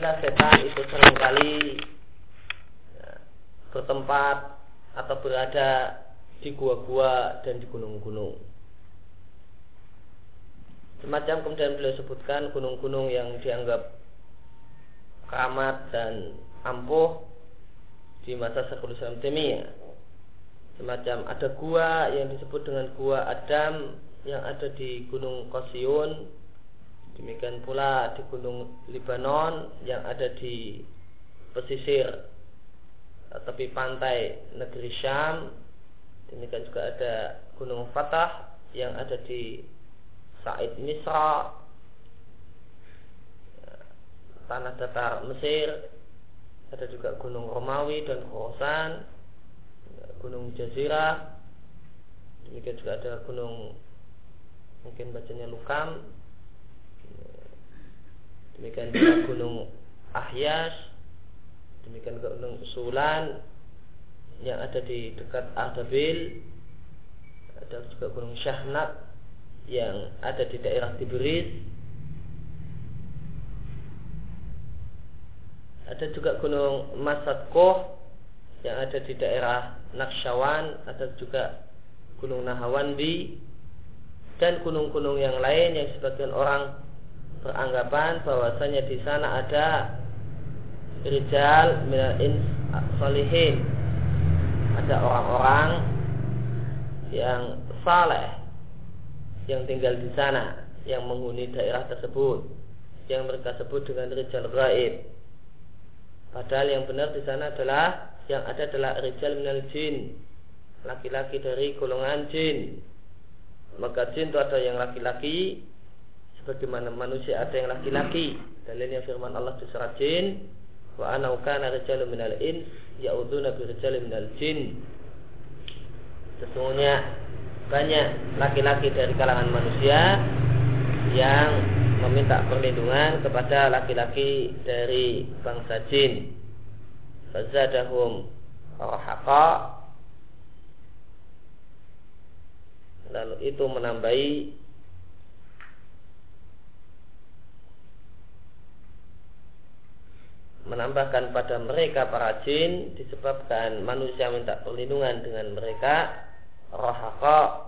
jelas setan itu sering kali ya, bertempat atau berada di gua-gua dan di gunung-gunung. Semacam kemudian beliau sebutkan gunung-gunung yang dianggap keramat dan ampuh di masa Syekhul Islam Temiyah. Semacam ada gua yang disebut dengan gua Adam yang ada di Gunung Kosyun Demikian pula di Gunung Libanon yang ada di pesisir tepi pantai negeri Syam. Demikian juga ada Gunung Fatah yang ada di Said Misra, tanah datar Mesir, ada juga Gunung Romawi dan Khorasan, Gunung Jazirah, demikian juga ada Gunung mungkin bacanya Lukam, demikian juga gunung Ahyas. Demikian juga gunung Sulan yang ada di dekat Ardabil ada juga gunung Syahnak yang ada di daerah Tibris ada juga gunung Masatkoh yang ada di daerah Nakshawan ada juga gunung Nahawanbi. Dan gunung-gunung yang lain yang sebagian orang beranggapan bahwasanya di sana ada rijal minal salihin. Ada orang-orang yang saleh yang tinggal di sana yang menghuni daerah tersebut yang mereka sebut dengan rijal gaib padahal yang benar di sana adalah yang ada adalah rijal minal jin laki-laki dari golongan jin. Maka jin itu ada yang laki-laki sebagaimana manusia ada yang laki-laki dalilnya firman Allah di surat jin wa ana kana rijalun minal ins ya'uduna bi rijalin minal jin. Sesungguhnya banyak laki-laki dari kalangan manusia yang meminta perlindungan kepada laki-laki dari bangsa jin. Fazadahum rahaqa. Lalu itu menambahi menambahkan pada mereka para jin disebabkan manusia minta perlindungan dengan mereka. Rohaka.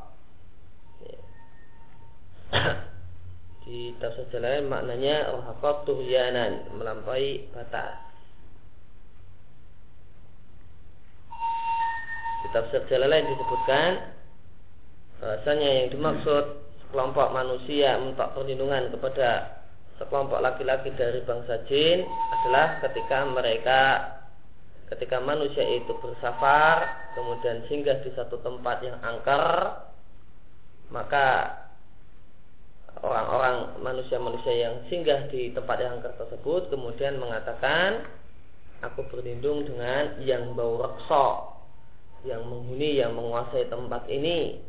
Di tafsir lain maknanya rohaka tuhyanan melampaui batas. Di tafsir lain disebutkan bahasanya yang dimaksud sekelompok manusia minta perlindungan kepada sekelompok laki-laki dari bangsa jin adalah ketika mereka ketika manusia itu bersafar kemudian singgah di satu tempat yang angker maka orang-orang manusia-manusia yang singgah di tempat yang angker tersebut kemudian mengatakan aku berlindung dengan yang bau reksa yang menghuni yang menguasai tempat ini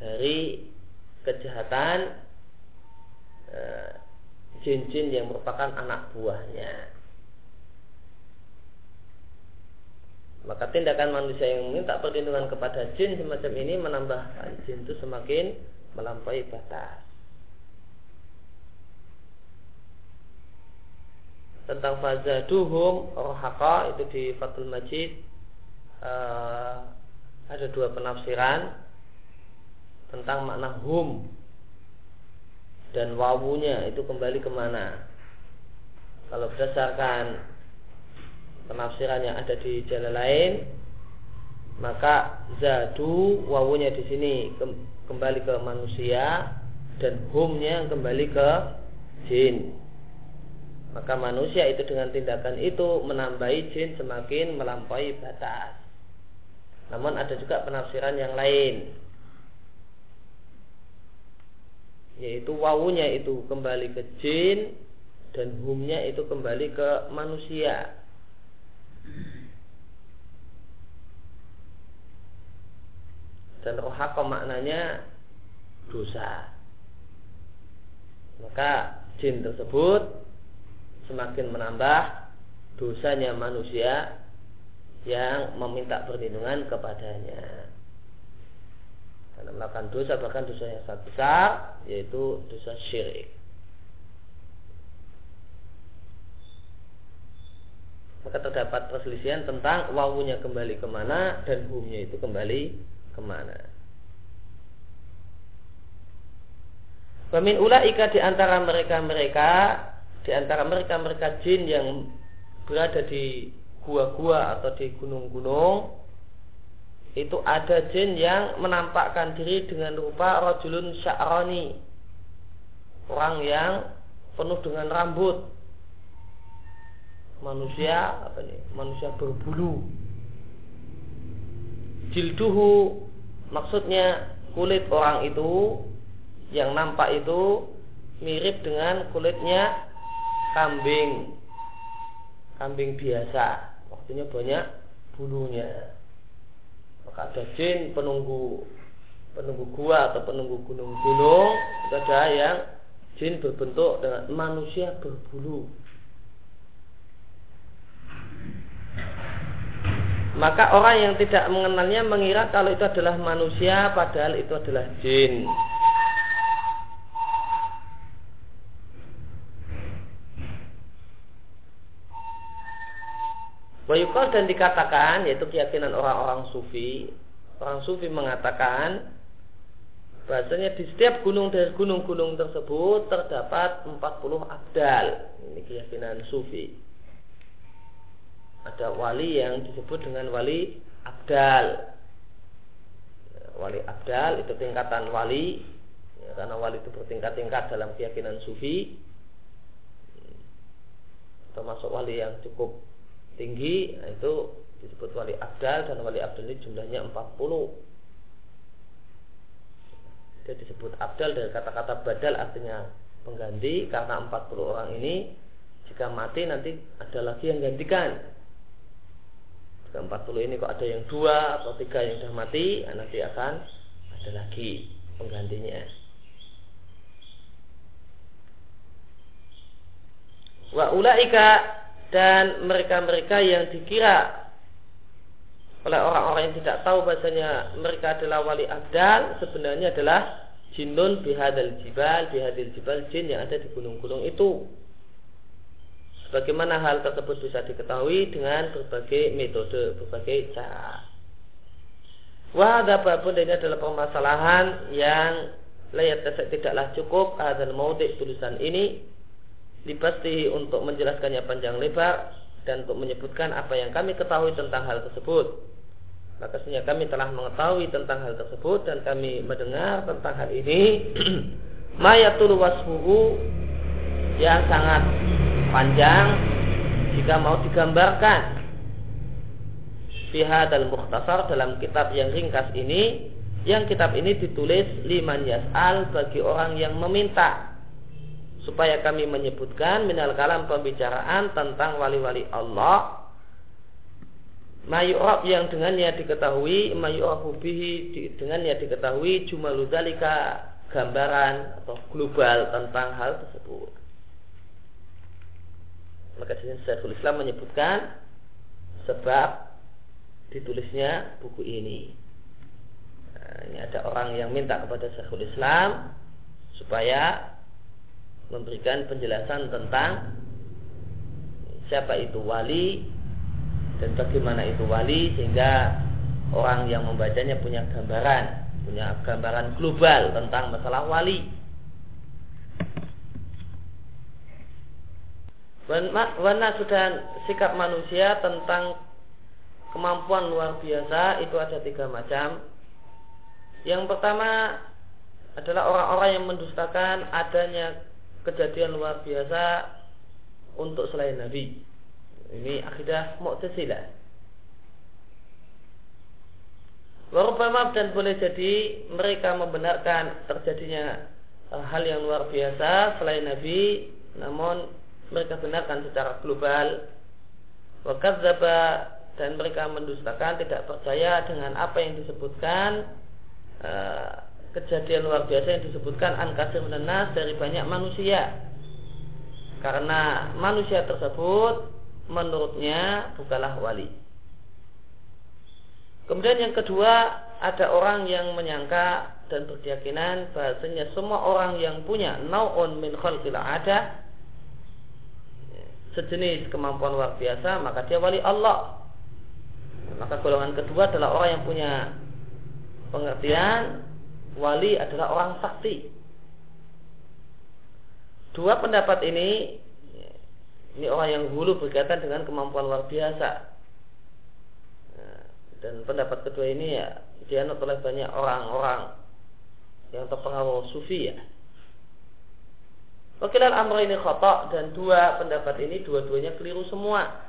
dari kejahatan jin-jin yang merupakan anak buahnya. Maka tindakan manusia yang minta perlindungan kepada jin semacam ini menambah jin itu semakin melampaui batas. Tentang fazaduhum rohaka itu di Fathul Majid uh, ada dua penafsiran tentang makna hum dan wawunya itu kembali ke mana? Kalau berdasarkan penafsiran yang ada di jalan lain, maka zadu wawunya di sini kembali ke manusia dan humnya kembali ke jin. Maka manusia itu dengan tindakan itu menambahi jin semakin melampaui batas. Namun ada juga penafsiran yang lain yaitu wawunya itu kembali ke jin dan humnya itu kembali ke manusia. Dan rohaka maknanya dosa. Maka jin tersebut semakin menambah dosanya manusia yang meminta perlindungan kepadanya karena melakukan dosa bahkan dosa yang sangat besar yaitu dosa syirik. maka terdapat perselisihan tentang wawunya kembali ke mana dan humnya itu kembali ke mana. Pamin ulaika di antara mereka-mereka di antara mereka-mereka jin yang berada di gua-gua atau di gunung-gunung itu ada jin yang menampakkan diri dengan rupa rajulun sya'rani orang yang penuh dengan rambut. Manusia apa nih manusia berbulu. Jilduhu maksudnya kulit orang itu yang nampak itu mirip dengan kulitnya kambing. Kambing biasa waktunya banyak bulunya ada jin penunggu penunggu gua atau penunggu gunung-gunung itu ada yang jin berbentuk dengan manusia berbulu maka orang yang tidak mengenalnya mengira kalau itu adalah manusia padahal itu adalah jin. Wayukal dan dikatakan yaitu keyakinan orang-orang sufi Orang sufi mengatakan bahasanya di setiap gunung dari gunung-gunung tersebut terdapat 40 abdal. Ini keyakinan sufi. Ada wali yang disebut dengan wali abdal. Wali abdal itu tingkatan wali ya, karena wali itu bertingkat-tingkat dalam keyakinan sufi. Termasuk wali yang cukup tinggi nah itu disebut wali abdal dan wali abdal ini jumlahnya 40 dia disebut abdal dari kata-kata badal artinya pengganti karena 40 orang ini jika mati nanti ada lagi yang gantikan. Ke 40 ini kok ada yang dua atau tiga yang sudah mati nah nanti akan ada lagi penggantinya. Wa ulaika dan mereka-mereka yang dikira oleh orang-orang yang tidak tahu bahasanya mereka adalah wali abdal sebenarnya adalah jinun bihadal jibal bihadil jibal jin yang ada di gunung-gunung itu Bagaimana hal tersebut bisa diketahui dengan berbagai metode, berbagai cara. Wah, apa pun ini adalah permasalahan yang layat tidaklah cukup dan mautik tulisan ini dipasti untuk menjelaskannya panjang lebar dan untuk menyebutkan apa yang kami ketahui tentang hal tersebut. Maka kami telah mengetahui tentang hal tersebut dan kami mendengar tentang hal ini. Mayatul wasfuhu yang sangat panjang jika mau digambarkan Fiha dan mukhtasar dalam kitab yang ringkas ini yang kitab ini ditulis liman yas'al bagi orang yang meminta supaya kami menyebutkan minal kalam pembicaraan tentang wali-wali Allah mayurab yang dengannya diketahui mayurabu bihi dengannya diketahui jumaludalika gambaran atau global tentang hal tersebut maka Syekhul Islam menyebutkan sebab ditulisnya buku ini. Nah, ini ada orang yang minta kepada Syekhul Islam supaya memberikan penjelasan tentang siapa itu wali dan bagaimana itu wali sehingga orang yang membacanya punya gambaran, punya gambaran global tentang masalah wali. Wana sudah sikap manusia tentang kemampuan luar biasa itu ada tiga macam. Yang pertama adalah orang-orang yang mendustakan adanya kejadian luar biasa untuk selain Nabi. Ini akidah Mu'tazilah. Warubama dan boleh jadi mereka membenarkan terjadinya hal yang luar biasa selain Nabi, namun mereka benarkan secara global wakadzaba dan mereka mendustakan tidak percaya dengan apa yang disebutkan uh, kejadian luar biasa yang disebutkan angkasir menenas dari banyak manusia karena manusia tersebut menurutnya bukanlah wali kemudian yang kedua ada orang yang menyangka dan berkeyakinan bahasanya semua orang yang punya naun min khalqil ada sejenis kemampuan luar biasa, maka dia wali Allah. Maka golongan kedua adalah orang yang punya pengertian wali adalah orang sakti. Dua pendapat ini ini orang yang hulu berkaitan dengan kemampuan luar biasa. Dan pendapat kedua ini ya dianut oleh banyak orang-orang yang terpengaruh sufi ya. Wakilan amro ini khotok dan dua pendapat ini dua-duanya keliru semua.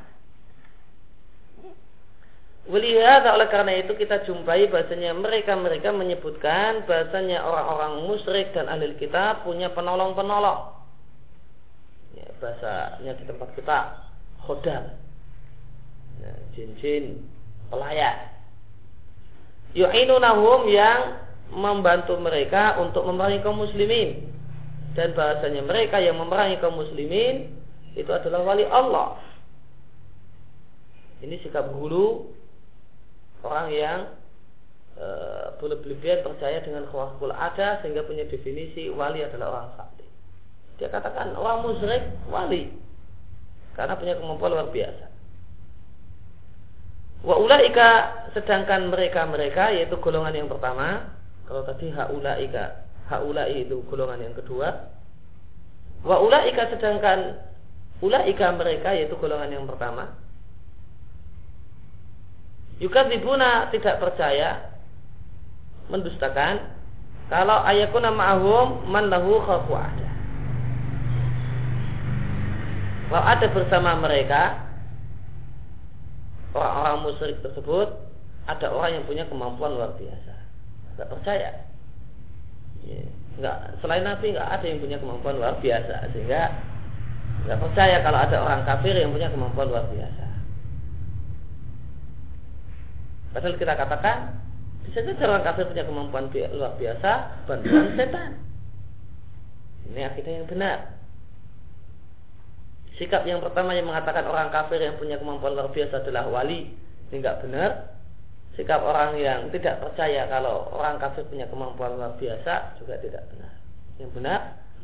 Welihada oleh karena itu kita jumpai bahasanya mereka-mereka menyebutkan bahasanya orang-orang musyrik dan ahli kitab punya penolong-penolong. Ya, bahasanya di tempat kita khodam. Ya, jin-jin pelayan. Yu'inunahum yang membantu mereka untuk memerangi kaum muslimin. Dan bahasanya mereka yang memerangi kaum muslimin itu adalah wali Allah. Ini sikap hulu orang yang e, berlebihan percaya dengan khawakul ada sehingga punya definisi wali adalah orang sakti. Dia katakan orang musyrik wali karena punya kemampuan luar biasa. Wa ulaika sedangkan mereka-mereka yaitu golongan yang pertama, kalau tadi haulaika, haulai itu golongan yang kedua. Wa ulaika sedangkan ulaika mereka yaitu golongan yang pertama, Yukadzibuna tidak percaya mendustakan kalau ayakuna ma'ahum man lahu khafu ada. Kalau ada bersama mereka orang-orang musyrik tersebut ada orang yang punya kemampuan luar biasa. Tidak percaya. Ya, enggak, selain Nabi nggak ada yang punya kemampuan luar biasa sehingga nggak percaya kalau ada orang kafir yang punya kemampuan luar biasa. Padahal kita katakan bisa saja orang kafir punya kemampuan luar biasa bantuan setan. Ini akidah yang benar. Sikap yang pertama yang mengatakan orang kafir yang punya kemampuan luar biasa adalah wali ini enggak benar. Sikap orang yang tidak percaya kalau orang kafir punya kemampuan luar biasa juga tidak benar. Yang benar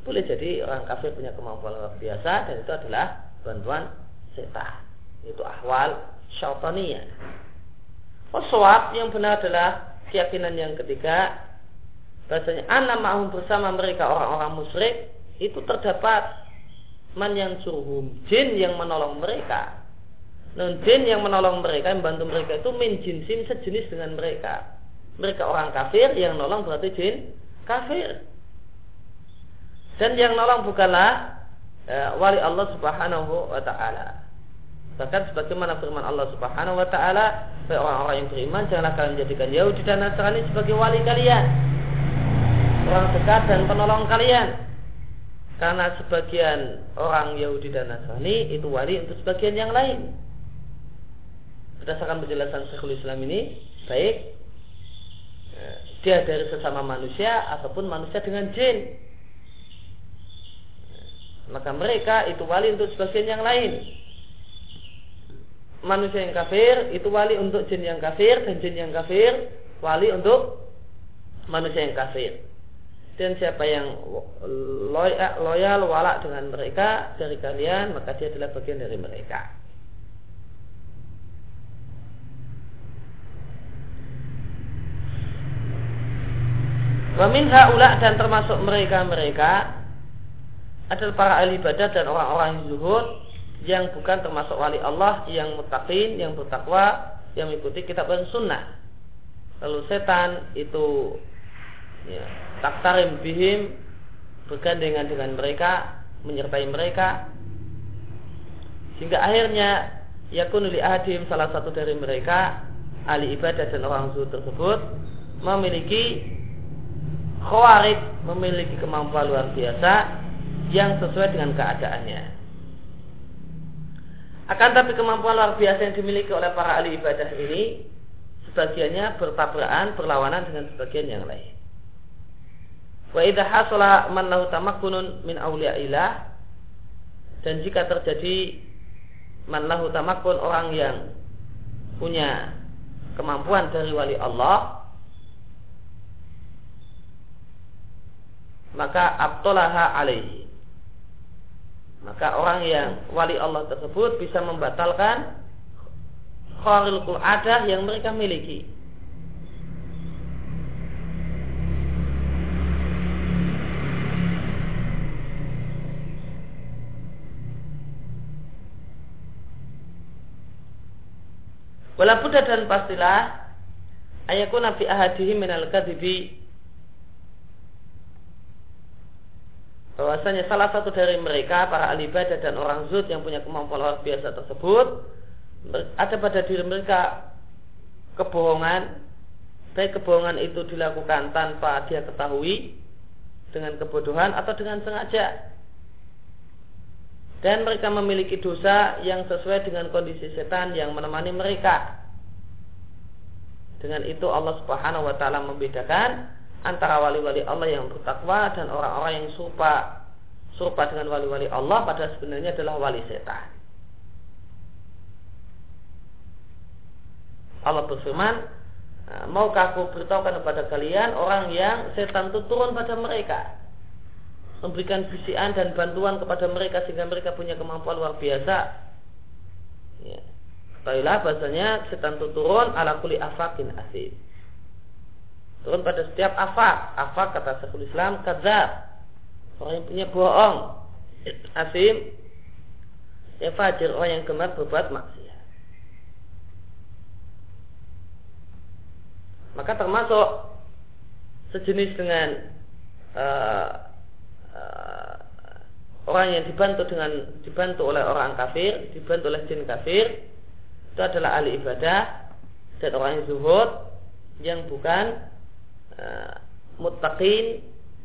boleh jadi orang kafir punya kemampuan luar biasa dan itu adalah bantuan setan. Itu ahwal syaitaniyah. Waswab yang benar adalah keyakinan yang ketiga. Bahasanya anak ma'hum bersama mereka orang-orang musyrik. Itu terdapat man yang surhum jin yang menolong mereka. Non jin yang menolong mereka yang membantu mereka itu min jinsim sejenis dengan mereka. Mereka orang kafir yang nolong berarti jin kafir. Dan yang nolong bukanlah e, wali Allah subhanahu wa ta'ala Bahkan sebagaimana firman Allah Subhanahu wa taala, orang-orang yang beriman janganlah kalian jadikan Yahudi dan Nasrani sebagai wali kalian. Orang dekat dan penolong kalian. Karena sebagian orang Yahudi dan Nasrani itu wali untuk sebagian yang lain. Berdasarkan penjelasan Syekhul Islam ini, baik dia dari sesama manusia ataupun manusia dengan jin. Maka mereka itu wali untuk sebagian yang lain manusia yang kafir itu wali untuk jin yang kafir dan jin yang kafir wali untuk manusia yang kafir. Dan siapa yang loyal, walak dengan mereka dari kalian, maka dia adalah bagian dari mereka. Wamin haula dan termasuk mereka-mereka adalah para ahli ibadah dan orang-orang yang zuhud yang bukan termasuk wali Allah yang mutakin, yang bertakwa, yang mengikuti kitab dan sunnah. Lalu setan itu ya, taktarim bihim bergandengan dengan mereka, menyertai mereka sehingga akhirnya yakun li salah satu dari mereka ahli ibadah dan orang zuhud tersebut memiliki khawarid memiliki kemampuan luar biasa yang sesuai dengan keadaannya akan tapi kemampuan luar biasa yang dimiliki oleh para ahli ibadah ini sebagiannya bertabrakan, berlawanan dengan sebagian yang lain. Wa idha hasala man lahu tamakkunun min ilah dan jika terjadi man lahu tamakkun orang yang punya kemampuan dari wali Allah maka abtolaha alaihi maka orang yang wali Allah tersebut bisa membatalkan kharil adah yang mereka miliki. Walaupun dan pastilah ayatku nabi ahadihi minal kadibi bahwasanya salah satu dari mereka para ahli ibadah dan orang zud yang punya kemampuan luar biasa tersebut ada pada diri mereka kebohongan baik kebohongan itu dilakukan tanpa dia ketahui dengan kebodohan atau dengan sengaja. Dan mereka memiliki dosa yang sesuai dengan kondisi setan yang menemani mereka. Dengan itu Allah Subhanahu wa taala membedakan antara wali-wali Allah yang bertakwa dan orang-orang yang serupa serupa dengan wali-wali Allah pada sebenarnya adalah wali setan. Allah berfirman, nah, maukah aku beritahukan kepada kalian orang yang setan itu turun pada mereka memberikan bisian dan bantuan kepada mereka sehingga mereka punya kemampuan luar biasa. Ya. Ketahuilah bahasanya setan itu turun ala kuli afakin asim turun pada setiap afak. Afak kata Syekhul Islam kadzab. Orang yang punya bohong. Asim. Ya fajir. Orang yang gemar berbuat maksiat. Maka termasuk sejenis dengan uh, uh, orang yang dibantu dengan dibantu oleh orang kafir dibantu oleh jin kafir itu adalah ahli ibadah dan orang yang zuhud yang bukan uh,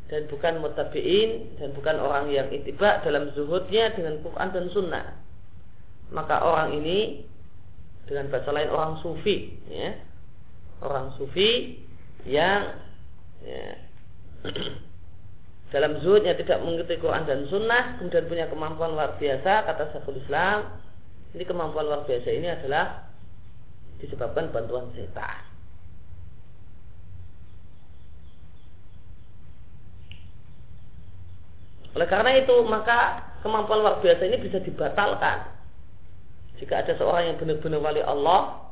dan bukan mutabiin dan bukan orang yang itibak dalam zuhudnya dengan Quran dan Sunnah. Maka orang ini dengan bahasa lain orang sufi, ya. orang sufi yang ya, dalam zuhudnya tidak mengikuti Quran dan Sunnah, kemudian punya kemampuan luar biasa, kata Syekhul Islam. Ini kemampuan luar biasa ini adalah disebabkan bantuan setan. Oleh karena itu maka kemampuan luar biasa ini bisa dibatalkan. Jika ada seorang yang benar-benar wali Allah,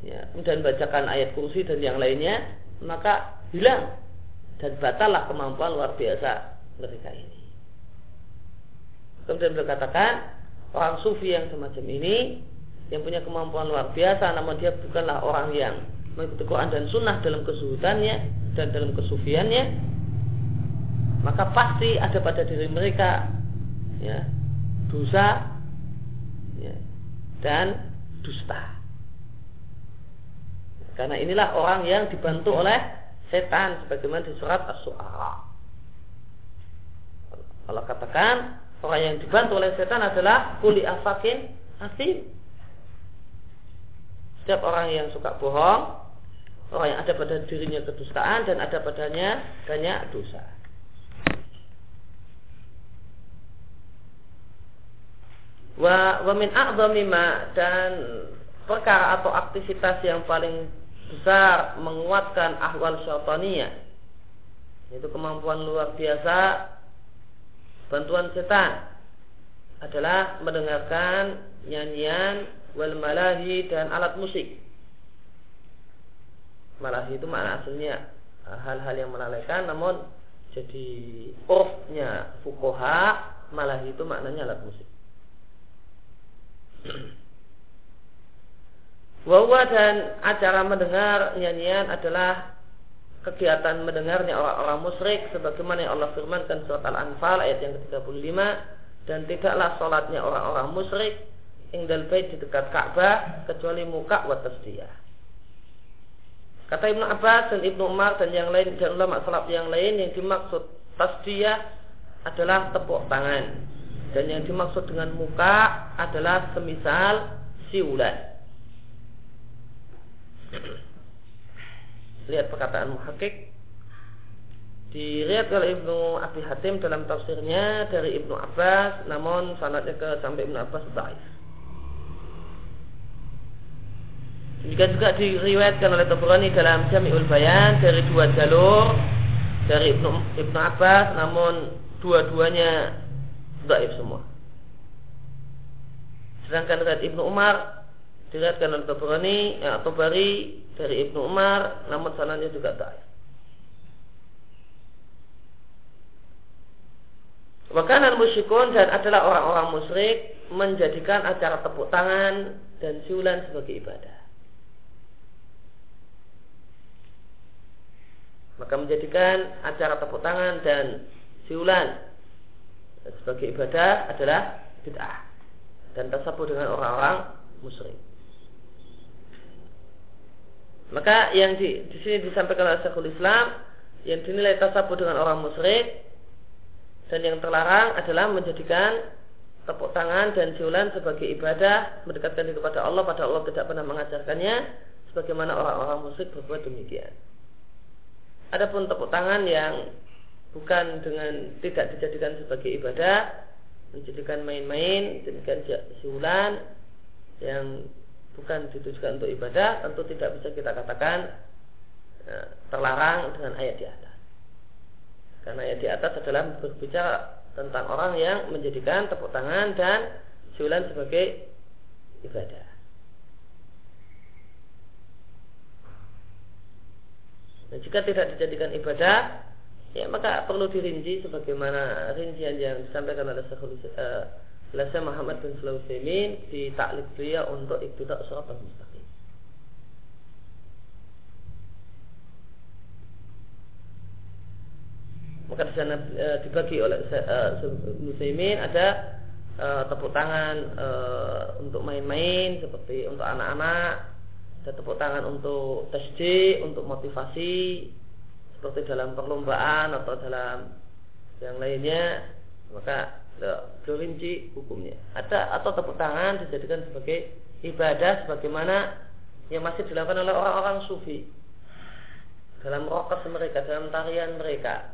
ya, kemudian bacakan ayat kursi dan yang lainnya, maka hilang dan batallah kemampuan luar biasa mereka ini. Kemudian beliau katakan orang sufi yang semacam ini yang punya kemampuan luar biasa, namun dia bukanlah orang yang mengikuti Quran dan Sunnah dalam kesuhutannya dan dalam kesufiannya, maka pasti ada pada diri mereka ya dosa ya, dan dusta. Karena inilah orang yang dibantu oleh setan sebagaimana di surat as-su'ara. Allah katakan orang yang dibantu oleh setan adalah kuli afakin asim. Setiap orang yang suka bohong orang yang ada pada dirinya kedustaan dan ada padanya banyak dosa Wa, wa min a'zami ma dan perkara atau aktivitas yang paling besar menguatkan ahwal syaitaniyah itu kemampuan luar biasa bantuan setan adalah mendengarkan nyanyian wal malahi dan alat musik. Malahi itu makna aslinya hal-hal yang melalaikan namun jadi urfnya fukoha malahi itu maknanya alat musik Wawa dan acara mendengar nyanyian adalah kegiatan mendengarnya orang-orang musyrik sebagaimana yang Allah firmankan surat Al-Anfal ayat yang ke-35 dan tidaklah sholatnya orang-orang musyrik ingdal bait di dekat Ka'bah kecuali muka wa tasdiyah. Kata Ibnu Abbas dan Ibnu Umar dan yang lain dan ulama salaf yang lain yang dimaksud tasdiyah adalah tepuk tangan dan yang dimaksud dengan muka adalah semisal siulan. Lihat perkataan muhakik Dilihat oleh Ibnu Abi Hatim dalam tafsirnya dari Ibnu Abbas, namun sanadnya ke sampai Ibnu Abbas baik. Jika juga diriwayatkan oleh Tabrani dalam Jami'ul Bayan dari dua jalur dari Ibnu, Ibnu Abbas, namun dua-duanya Daif semua. Sedangkan riwayat Ibnu Umar diriwayatkan oleh Tabrani ya, atau Bari dari Ibnu Umar namun sananya juga tak. Makanan musyrikun dan adalah orang-orang musyrik menjadikan acara tepuk tangan dan siulan sebagai ibadah. Maka menjadikan acara tepuk tangan dan siulan sebagai ibadah adalah bid'ah dan tersapu dengan orang-orang musyrik. Maka yang di, di sini disampaikan oleh Syekhul Islam yang dinilai tersapu dengan orang musyrik dan yang terlarang adalah menjadikan tepuk tangan dan siulan sebagai ibadah mendekatkan diri kepada Allah pada Allah tidak pernah mengajarkannya sebagaimana orang-orang musyrik berbuat demikian. Adapun tepuk tangan yang bukan dengan tidak dijadikan sebagai ibadah, menjadikan main-main, menjadikan siulan yang bukan ditujukan untuk ibadah, tentu tidak bisa kita katakan ya, terlarang dengan ayat di atas. Karena yang di atas adalah berbicara tentang orang yang menjadikan tepuk tangan dan siulan sebagai ibadah. Dan jika tidak dijadikan ibadah, ya maka perlu dirinci sebagaimana rincian yang disampaikan oleh Syekhul uh, Muhammad bin Sulaiman di taklid beliau untuk iktidak surat al-mustaqim. maka di sana e, dibagi oleh e, ada e, tepuk tangan untuk main-main seperti untuk anak-anak ada tepuk tangan untuk tasjid untuk motivasi seperti dalam perlombaan atau dalam yang lainnya maka rinci hukumnya. Ada atau tepuk tangan dijadikan sebagai ibadah sebagaimana yang masih dilakukan oleh orang-orang sufi. Dalam rokas mereka dalam tarian mereka.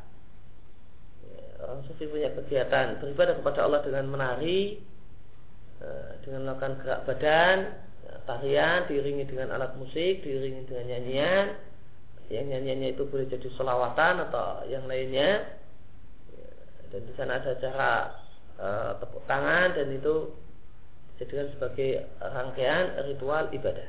Orang sufi punya kegiatan beribadah kepada Allah dengan menari eh, dengan melakukan gerak badan tarian diiringi dengan alat musik diiringi dengan nyanyian yang nyanyiannya itu boleh jadi selawatan atau yang lainnya dan di sana ada cara uh, tepuk tangan dan itu dijadikan sebagai rangkaian ritual ibadah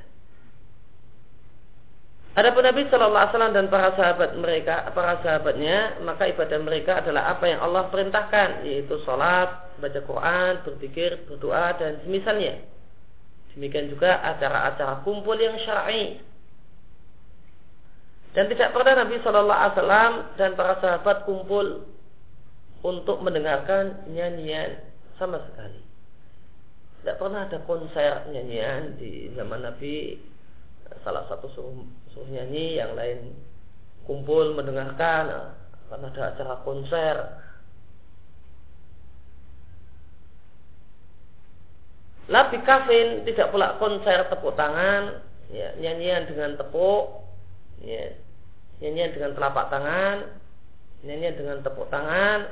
Adapun Nabi Shallallahu Alaihi Wasallam dan para sahabat mereka, para sahabatnya, maka ibadah mereka adalah apa yang Allah perintahkan, yaitu sholat, baca Quran, berpikir, berdoa dan semisalnya. Demikian juga acara-acara kumpul yang syar'i. Dan tidak pernah Nabi Shallallahu Alaihi Wasallam dan para sahabat kumpul untuk mendengarkan nyanyian sama sekali. Tidak pernah ada konser nyanyian di zaman Nabi salah satu suruh, suruh nyanyi, yang lain kumpul mendengarkan, akan ada acara konser. Labi kafin tidak pula konser tepuk tangan, ya, nyanyian dengan tepuk, ya, nyanyian dengan telapak tangan, nyanyian dengan tepuk tangan,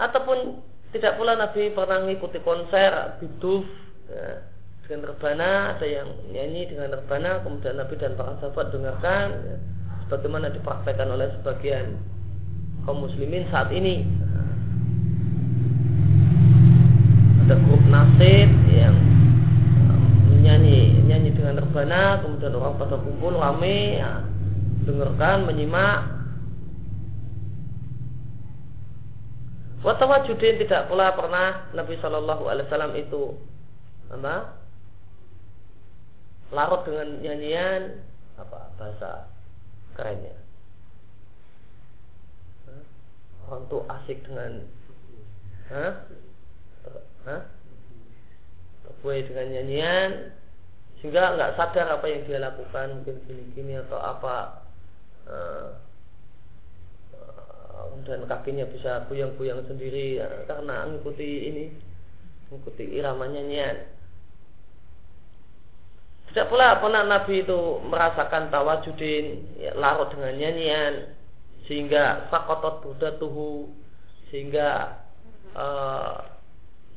ataupun tidak pula Nabi pernah mengikuti konser biduf, ya, dengan rebana, ada yang nyanyi dengan rebana, kemudian Nabi dan para sahabat dengarkan, ya, sebagaimana dipraktekkan oleh sebagian kaum muslimin saat ini. Ada grup nasib yang menyanyi nyanyi dengan rebana, kemudian orang pada kumpul rame, ya, dengarkan, menyimak. Watawajudin tidak pula pernah Nabi Shallallahu Alaihi Wasallam itu apa larut dengan nyanyian apa bahasa kerennya orang asik dengan Hah? Hah? dengan nyanyian sehingga nggak sadar apa yang dia lakukan mungkin gini-gini atau apa dan kakinya bisa buyang-buyang sendiri ya, karena mengikuti ini mengikuti irama nyanyian tidak pula pernah Nabi itu merasakan tawajudin ya, larut dengan nyanyian sehingga sakotot buddha tuhu sehingga uh,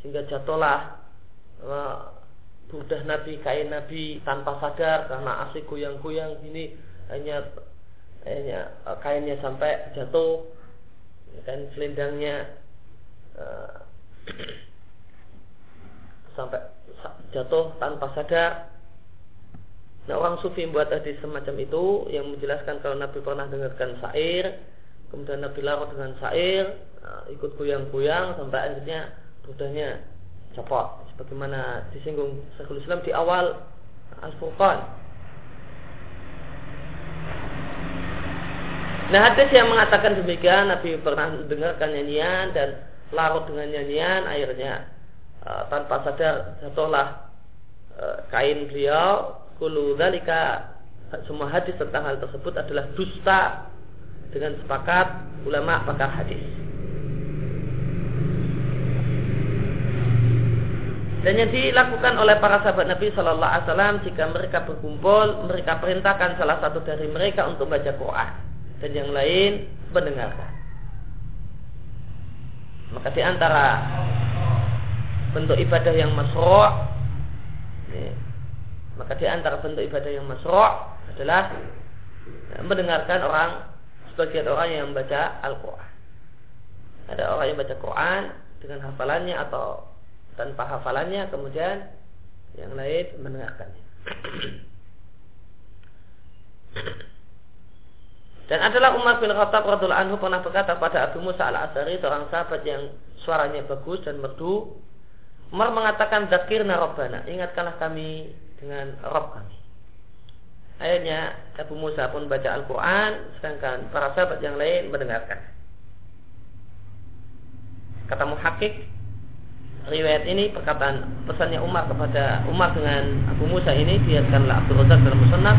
sehingga jatuhlah uh, budah Nabi kain Nabi tanpa sadar karena asik goyang-goyang ini hanya hanya uh, kainnya sampai jatuh dan selendangnya uh, sampai jatuh tanpa sadar. Nah orang sufi membuat hadis semacam itu yang menjelaskan kalau Nabi pernah dengarkan syair, kemudian Nabi larut dengan syair, nah, ikut goyang-goyang sampai akhirnya rudanya copot. Sebagaimana disinggung Syekhul Islam di awal Al-Furqan. Nah hadis yang mengatakan demikian Nabi pernah mendengarkan nyanyian dan larut dengan nyanyian akhirnya uh, tanpa sadar jatuhlah uh, kain beliau kulu dalika semua hadis tentang hal tersebut adalah dusta dengan sepakat ulama pakar hadis. Dan yang dilakukan oleh para sahabat Nabi Shallallahu Alaihi Wasallam jika mereka berkumpul, mereka perintahkan salah satu dari mereka untuk baca Quran dan yang lain mendengarkan. Maka di antara bentuk ibadah yang masroh maka di antara bentuk ibadah yang masroh adalah mendengarkan orang sebagian orang yang membaca Al-Quran. Ada orang yang baca Quran dengan hafalannya atau tanpa hafalannya, kemudian yang lain mendengarkannya. Dan adalah Umar bin Khattab radhiallahu anhu pernah berkata pada Abu Musa al-Asari seorang sahabat yang suaranya bagus dan merdu. Umar mengatakan zakirna rabbana, ingatkanlah kami dengan Rabb kami. Akhirnya Abu Musa pun baca Al-Quran Sedangkan para sahabat yang lain mendengarkan Kata muhakik Riwayat ini perkataan pesannya Umar kepada Umar dengan Abu Musa ini Biarkanlah Abdul Razak dalam musannaf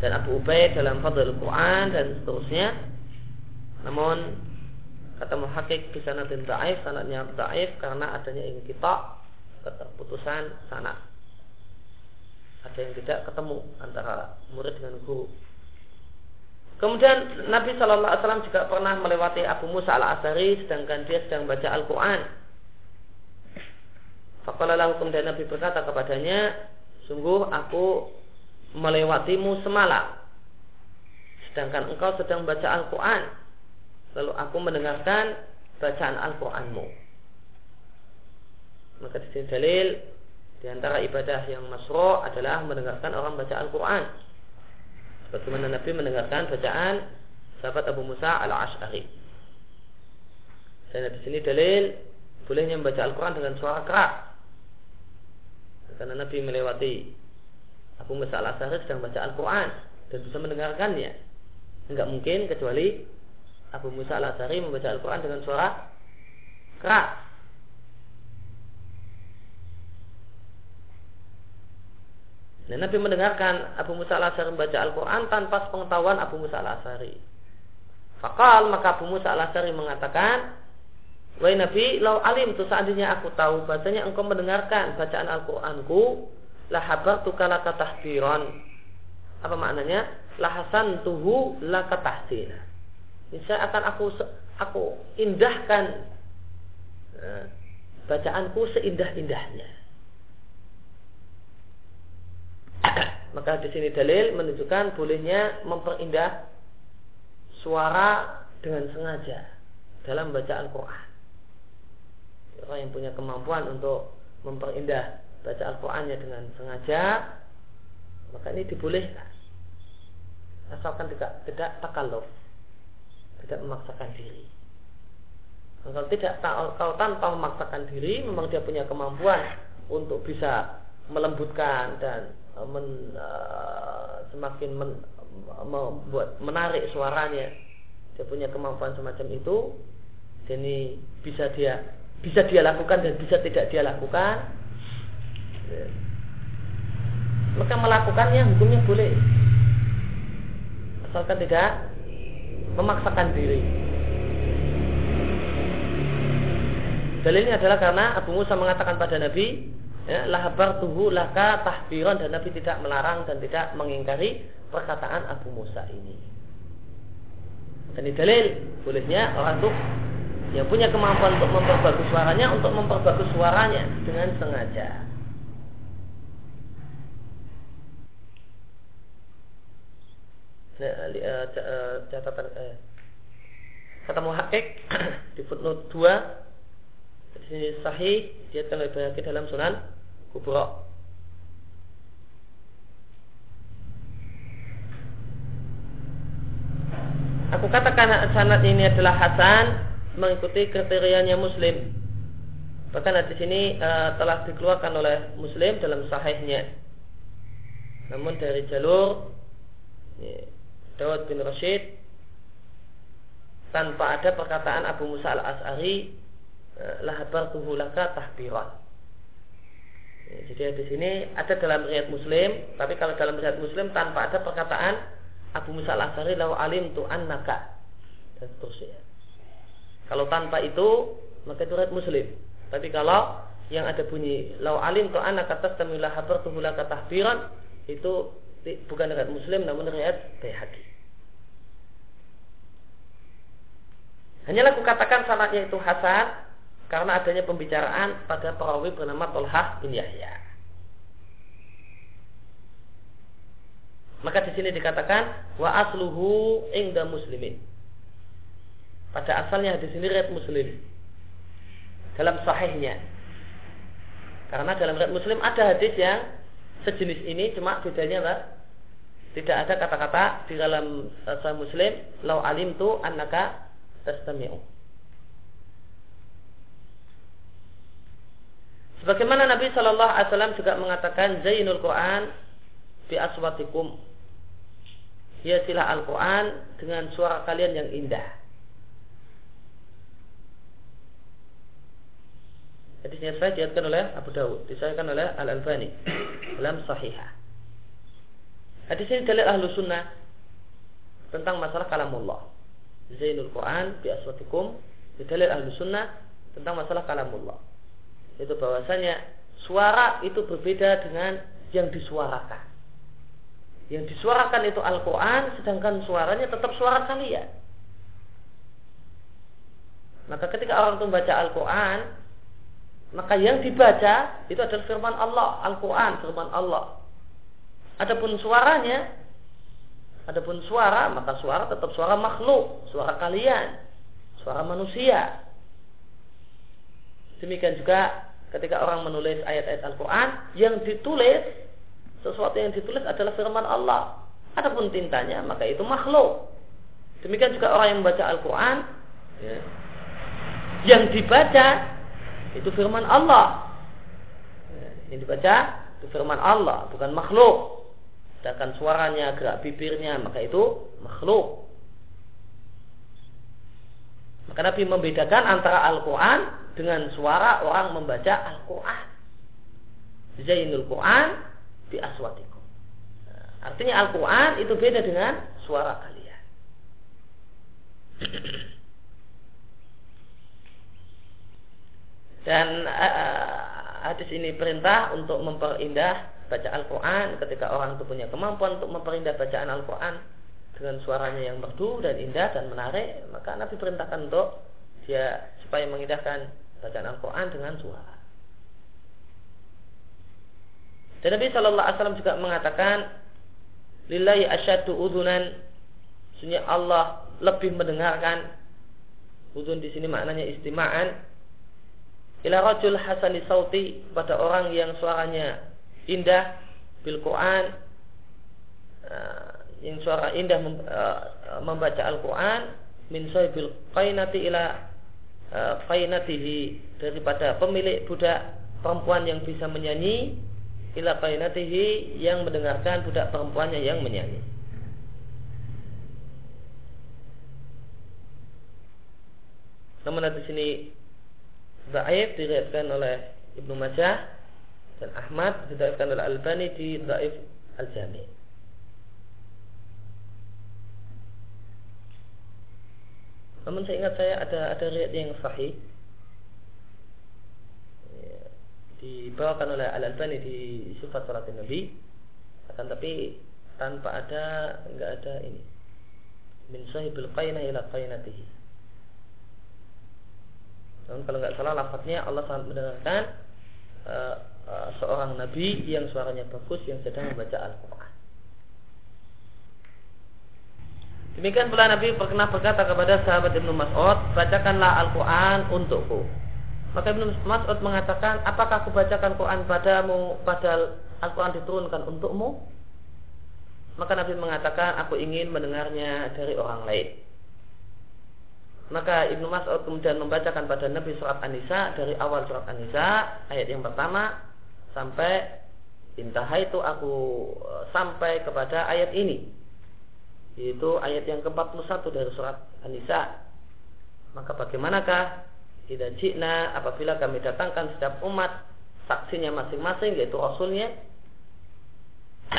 dan Abu Ubaid dalam Fadl Quran dan seterusnya. Namun kata muhakik bisa nanti daif, sanatnya daif karena adanya ini kita keterputusan sanat. Ada yang tidak ketemu antara murid dengan guru. Kemudian Nabi Shallallahu Alaihi Wasallam juga pernah melewati Abu Musa al Asari sedangkan dia sedang baca Al Quran. Fakalalah kemudian Nabi berkata kepadanya, sungguh aku melewatimu semalam. Sedangkan engkau sedang baca Al-Quran. Lalu aku mendengarkan bacaan Al-Quranmu. Maka di sini dalil di antara ibadah yang masro adalah mendengarkan orang baca Al-Quran. Bagaimana Nabi mendengarkan bacaan sahabat Abu Musa al-Ash'ari. Dan di sini dalil bolehnya membaca Al-Quran dengan suara keras. Karena Nabi melewati Abu Musa al-Asari sedang baca Al-Quran dan bisa mendengarkannya. Enggak mungkin kecuali Abu Musa al-Asari membaca Al-Quran dengan suara keras. Dan Nabi mendengarkan Abu Musa al-Asari membaca Al-Quran tanpa pengetahuan Abu Musa al-Asari. Fakal maka Abu Musa al-Asari mengatakan, Wahai Nabi, lau alim itu seandainya aku tahu bahasanya engkau mendengarkan bacaan Al-Quranku, lahabar tukala katahdiron. Apa maknanya? Lahasan tuhu la katahsina. Bisa akan aku aku indahkan eh, bacaanku seindah-indahnya. Maka di sini dalil menunjukkan bolehnya memperindah suara dengan sengaja dalam bacaan Quran. Orang yang punya kemampuan untuk memperindah baca Al-Qur'annya dengan sengaja maka ini dibolehkan. Asalkan tidak tidak takalluf tidak memaksakan diri. Kalau tidak kalau tanpa memaksakan diri memang dia punya kemampuan untuk bisa melembutkan dan e, men, uh, semakin men, membuat menarik suaranya. Dia punya kemampuan semacam itu jadi bisa dia bisa dia lakukan dan bisa tidak dia lakukan maka melakukannya hukumnya boleh. Asalkan tidak memaksakan diri. Dalilnya adalah karena Abu Musa mengatakan pada Nabi ya, lahabar tuhu laka tahbiran dan Nabi tidak melarang dan tidak mengingkari perkataan Abu Musa ini. Dan ini dalil bolehnya orang tuh yang punya kemampuan untuk memperbagus suaranya untuk memperbagus suaranya dengan sengaja Eh, eh, catatan eh, kata muhakik di footnote 2 di Hadis ini sahih diatkan oleh Bayhaqi dalam Sunan Kubra. Aku katakan sanad ini adalah hasan mengikuti kriterianya Muslim. Bahkan hadis ini uh, telah dikeluarkan oleh Muslim dalam sahihnya. Namun dari jalur Dawud bin Rashid tanpa ada perkataan Abu Musa al Asari eh, lahabar tuhulaka tahbiran. Ya, jadi di sini ada dalam riwayat Muslim, tapi kalau dalam riwayat Muslim tanpa ada perkataan Abu Musa al-Asari lau alim tu annaka dan seterusnya. Kalau tanpa itu maka itu riwayat Muslim. Tapi kalau yang ada bunyi lau alim tu annaka tastamilah habar tuhula tahbiran itu bukan riwayat Muslim namun riwayat Baihaqi. Hanyalah kukatakan sanadnya itu hasan karena adanya pembicaraan pada perawi bernama Tolhah bin Yahya. Maka di sini dikatakan wa asluhu ingda muslimin. Pada asalnya di sini riwayat Muslim dalam sahihnya. Karena dalam riwayat Muslim ada hadis yang sejenis ini cuma bedanya apa? Tidak ada kata-kata di dalam sahih Muslim lau alim tu annaka tastami'u. Sebagaimana Nabi Shallallahu Alaihi Wasallam juga mengatakan Zainul Quran bi aswatikum hiasilah Al-Quran dengan suara kalian yang indah. Hadisnya saya diatkan oleh Abu Dawud, disahkan oleh Al-Albani dalam Sahihah. Hadis ini dalil ahlu sunnah tentang masalah kalamullah. Zainul Quran bi aswatikum dalil ahlu sunnah tentang masalah kalamullah. Itu bahwasanya suara itu berbeda dengan yang disuarakan. Yang disuarakan itu Al-Quran Sedangkan suaranya tetap suara kalian Maka ketika orang itu membaca Al-Quran Maka yang dibaca Itu adalah firman Allah Al-Quran firman Allah Adapun suaranya Adapun suara Maka suara tetap suara makhluk Suara kalian Suara manusia Demikian juga ketika orang menulis ayat-ayat Al-Quran Yang ditulis sesuatu yang ditulis adalah firman Allah. Adapun tintanya maka itu makhluk. Demikian juga orang yang membaca Al-Quran, ya, yang dibaca itu firman Allah. Ya, yang dibaca itu firman Allah, bukan makhluk. Sedangkan suaranya, gerak bibirnya, maka itu makhluk. Maka Nabi membedakan antara Al-Quran dengan suara orang membaca Al-Quran. Zainul Quran di aswatikum. Artinya Al-Quran itu beda dengan suara kalian. Dan uh, hadis ini perintah untuk memperindah baca Al-Quran ketika orang itu punya kemampuan untuk memperindah bacaan Al-Quran dengan suaranya yang merdu dan indah dan menarik, maka Nabi perintahkan untuk dia supaya mengindahkan bacaan Al-Quran dengan suara. Dan Nabi Shallallahu Alaihi Wasallam juga mengatakan, lillahi asyadu udunan, Sunya Allah lebih mendengarkan. Udun di sini maknanya istima'an. Ila rajul hasani sauti pada orang yang suaranya indah bil Quran uh, yang suara indah mem, uh, membaca Al-Quran min bil qainati ila uh, daripada pemilik budak perempuan yang bisa menyanyi ila qainatihi yang mendengarkan budak perempuannya yang menyanyi. Namun di sini Zaif diriwayatkan oleh Ibnu Majah dan Ahmad diriwayatkan oleh Al-Bani di Zaif Al-Jami. Namun saya ingat saya ada ada riwayat yang sahih. Dibawakan oleh Al Albani di sifat salat Nabi. Akan tapi tanpa ada enggak ada ini. Min sahibil qaina ila qainatihi. Dan kalau enggak salah lafadznya Allah sangat mendengarkan uh, uh, seorang nabi yang suaranya bagus yang sedang membaca Al-Qur'an. Demikian pula Nabi pernah berkata kepada sahabat Ibnu Mas'ud, bacakanlah Al-Quran untukku. Maka Ibnu Mas'ud mengatakan, apakah aku bacakan Quran padamu padahal Al-Quran diturunkan untukmu? Maka Nabi mengatakan, aku ingin mendengarnya dari orang lain. Maka Ibnu Mas'ud kemudian membacakan pada Nabi surat An-Nisa dari awal surat An-Nisa ayat yang pertama sampai intahai itu aku e, sampai kepada ayat ini yaitu ayat yang ke-41 dari surat An-Nisa. Maka bagaimanakah tidak jina apabila kami datangkan setiap umat saksinya masing-masing yaitu rasulnya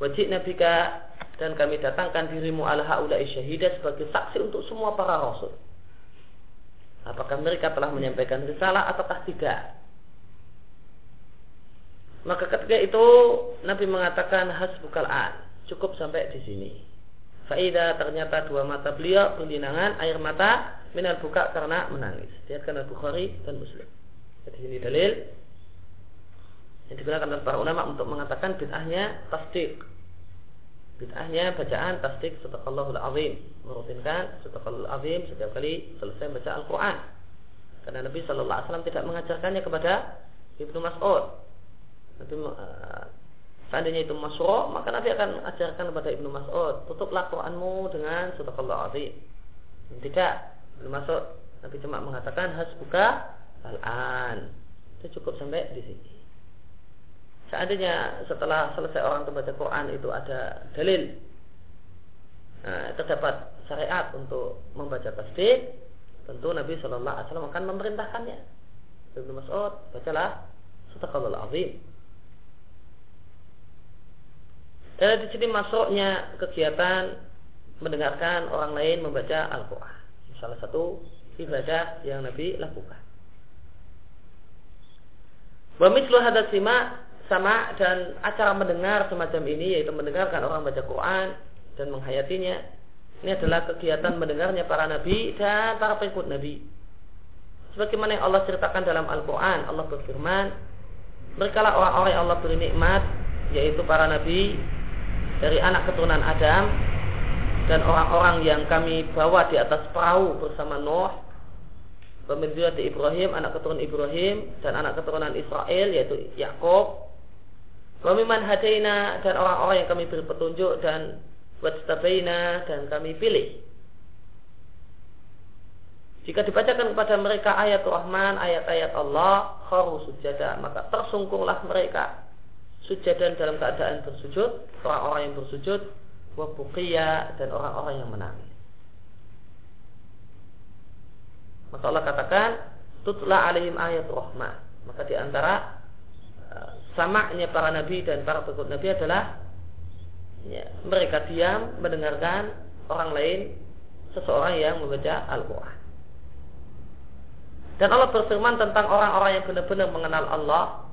wajib nabika dan kami datangkan dirimu ala haula'i syahidah sebagai saksi untuk semua para rasul. Apakah mereka telah menyampaikan risalah ataukah tidak? Maka ketika itu Nabi mengatakan hasbukal an, cukup sampai di sini. Faida ternyata dua mata beliau berlinangan air mata minal buka karena menangis. Lihat karena Bukhari dan Muslim. Jadi ini dalil yang digunakan oleh para ulama untuk mengatakan bid'ahnya tasdik. Bid'ahnya bacaan tasdik sadaqallahul azim. Merutinkan sadaqallahul azim setiap kali selesai baca Al-Quran. Karena Nabi Shallallahu Alaihi Wasallam tidak mengajarkannya kepada Ibnu Mas'ud Nabi uh, seandainya itu masro maka Nabi akan ajarkan kepada Ibnu Mas'ud tutuplah Quranmu dengan sadaqallahu azim. Tidak Ibnu Mas'ud Nabi cuma mengatakan hasbuka al-an. Itu cukup sampai di sini. Seandainya setelah selesai orang membaca Quran itu ada dalil nah, terdapat syariat untuk membaca tasbih tentu Nabi Shallallahu Alaihi Wasallam akan memerintahkannya. Ibnu Mas'ud bacalah sadaqallahu azim Dan di sini masuknya kegiatan mendengarkan orang lain membaca Al-Quran. Salah satu ibadah yang Nabi lakukan. Wamislu hadat sima sama dan acara mendengar semacam ini yaitu mendengarkan orang baca Quran dan menghayatinya ini adalah kegiatan mendengarnya para nabi dan para pengikut nabi. Sebagaimana yang Allah ceritakan dalam Al-Quran, Allah berfirman, mereka lah orang-orang yang Allah beri nikmat, yaitu para nabi dari anak keturunan Adam dan orang-orang yang kami bawa di atas perahu bersama Nuh pemimpin di Ibrahim, anak keturunan Ibrahim dan anak keturunan Israel yaitu Yakub. Wamiman hadaina dan orang-orang yang kami beri petunjuk dan wajtabaina dan kami pilih. Jika dibacakan kepada mereka ayat Rahman, ayat-ayat Allah, kharu sujada, maka tersungkunglah mereka sujadan dalam keadaan bersujud, orang-orang yang bersujud, wa dan orang-orang yang menangis. Maka Allah katakan, tutla alaihim ayat rahmah. Maka di antara uh, samanya para nabi dan para pengikut nabi adalah ya, mereka diam mendengarkan orang lain seseorang yang membaca Al-Quran. Dan Allah berfirman tentang orang-orang yang benar-benar mengenal Allah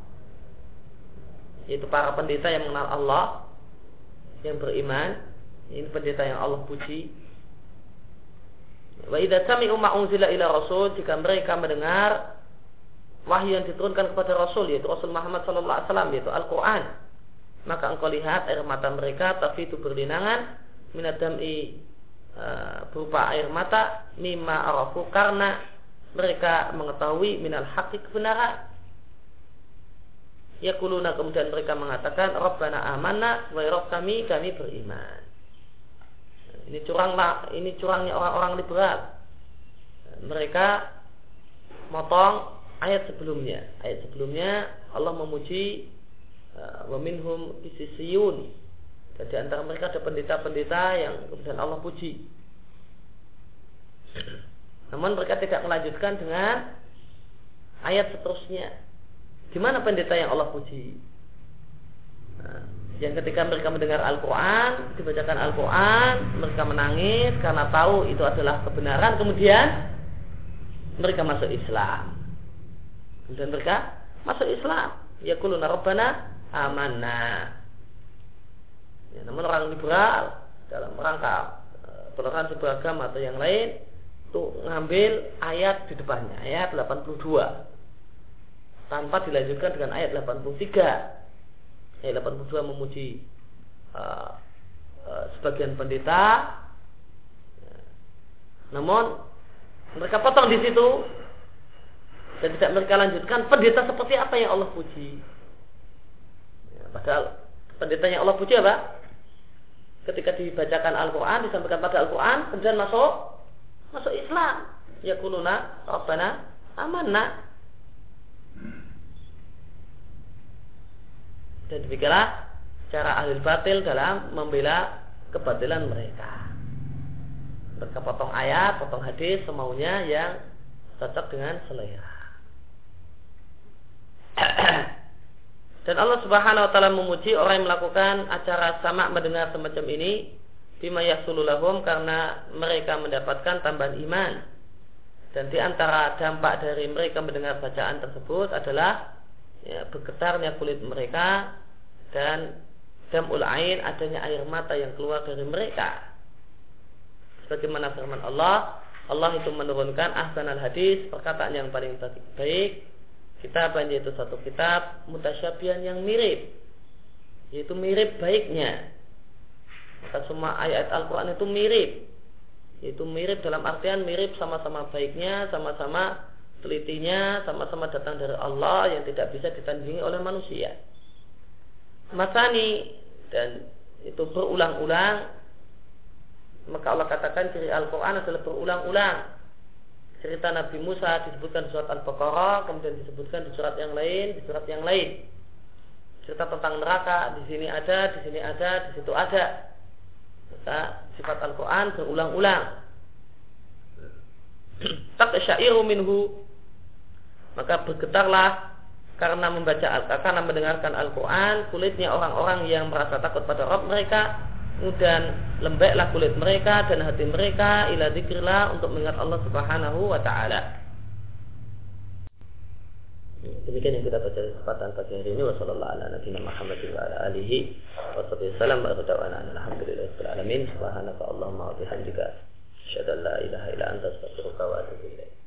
yaitu para pendeta yang mengenal Allah yang beriman. Ini pendeta yang Allah puji. Wa idza sami'u ma unzila ila rasul jika mereka mendengar wahyu yang diturunkan kepada rasul yaitu Rasul Muhammad sallallahu alaihi wasallam yaitu Al-Qur'an maka engkau lihat air mata mereka tapi itu berlinangan minadami uh, berupa air mata mimma arafu karena mereka mengetahui minal hakik kebenaran Yakuluna kemudian mereka mengatakan Rabbana amanah wa Rabb kami kami beriman. Ini curanglah, ini curangnya orang-orang liberal. Mereka motong ayat sebelumnya. Ayat sebelumnya Allah memuji uh, wa minhum isisiyun. Dan di antara mereka ada pendeta-pendeta yang kemudian Allah puji. Namun mereka tidak melanjutkan dengan ayat seterusnya di mana pendeta yang Allah puji? Nah, yang ketika mereka mendengar Al-Quran, dibacakan Al-Quran, mereka menangis karena tahu itu adalah kebenaran. Kemudian mereka masuk Islam. Kemudian mereka masuk Islam. Ya kuluna rabbana amanah. Ya, namun orang liberal dalam rangka eh, toleransi beragama atau yang lain itu ngambil ayat di depannya ayat 82 tanpa dilanjutkan dengan ayat 83 ayat 82 memuji uh, uh, sebagian pendeta namun mereka potong di situ dan tidak mereka lanjutkan pendeta seperti apa yang Allah puji. Ya, padahal pendeta yang Allah puji apa? Ketika dibacakan Al-Quran, disampaikan pada Al-Quran, kemudian masuk masuk Islam. Ya kuluna, Rabbana, amanna. Dan demikianlah cara ahli batil dalam membela kebatilan mereka. Mereka potong ayat, potong hadis semaunya yang cocok dengan selera. Dan Allah Subhanahu wa taala memuji orang yang melakukan acara sama mendengar semacam ini bima yasululahum karena mereka mendapatkan tambahan iman. Dan di antara dampak dari mereka mendengar bacaan tersebut adalah ya, bergetarnya kulit mereka dan damul ain adanya air mata yang keluar dari mereka. Sebagaimana firman Allah, Allah itu menurunkan ahsanal hadis, perkataan yang paling baik, kitab yaitu satu kitab mutasyabihan yang mirip, yaitu mirip baiknya. Maka semua ayat Al-Quran itu mirip, yaitu mirip dalam artian mirip sama-sama baiknya, sama-sama telitinya, sama-sama datang dari Allah yang tidak bisa ditandingi oleh manusia. Masani dan itu berulang-ulang maka Allah katakan ciri Al-Quran adalah berulang-ulang. Cerita Nabi Musa disebutkan di surat Al-Baqarah, kemudian disebutkan di surat yang lain, di surat yang lain. Cerita tentang neraka, di sini ada, di sini ada, di situ ada. Maka sifat Al-Quran berulang-ulang. Tak syairu minhu maka bergetarlah karena membaca karena mendengarkan Al-Quran kulitnya orang-orang yang merasa takut pada Rabb mereka kemudian lembeklah kulit mereka dan hati mereka ila zikrillah untuk mengingat Allah Subhanahu wa taala. Demikian yang kita baca kesempatan pagi hari ini. Wasallallahu ala nabiyina Muhammad wa ala la.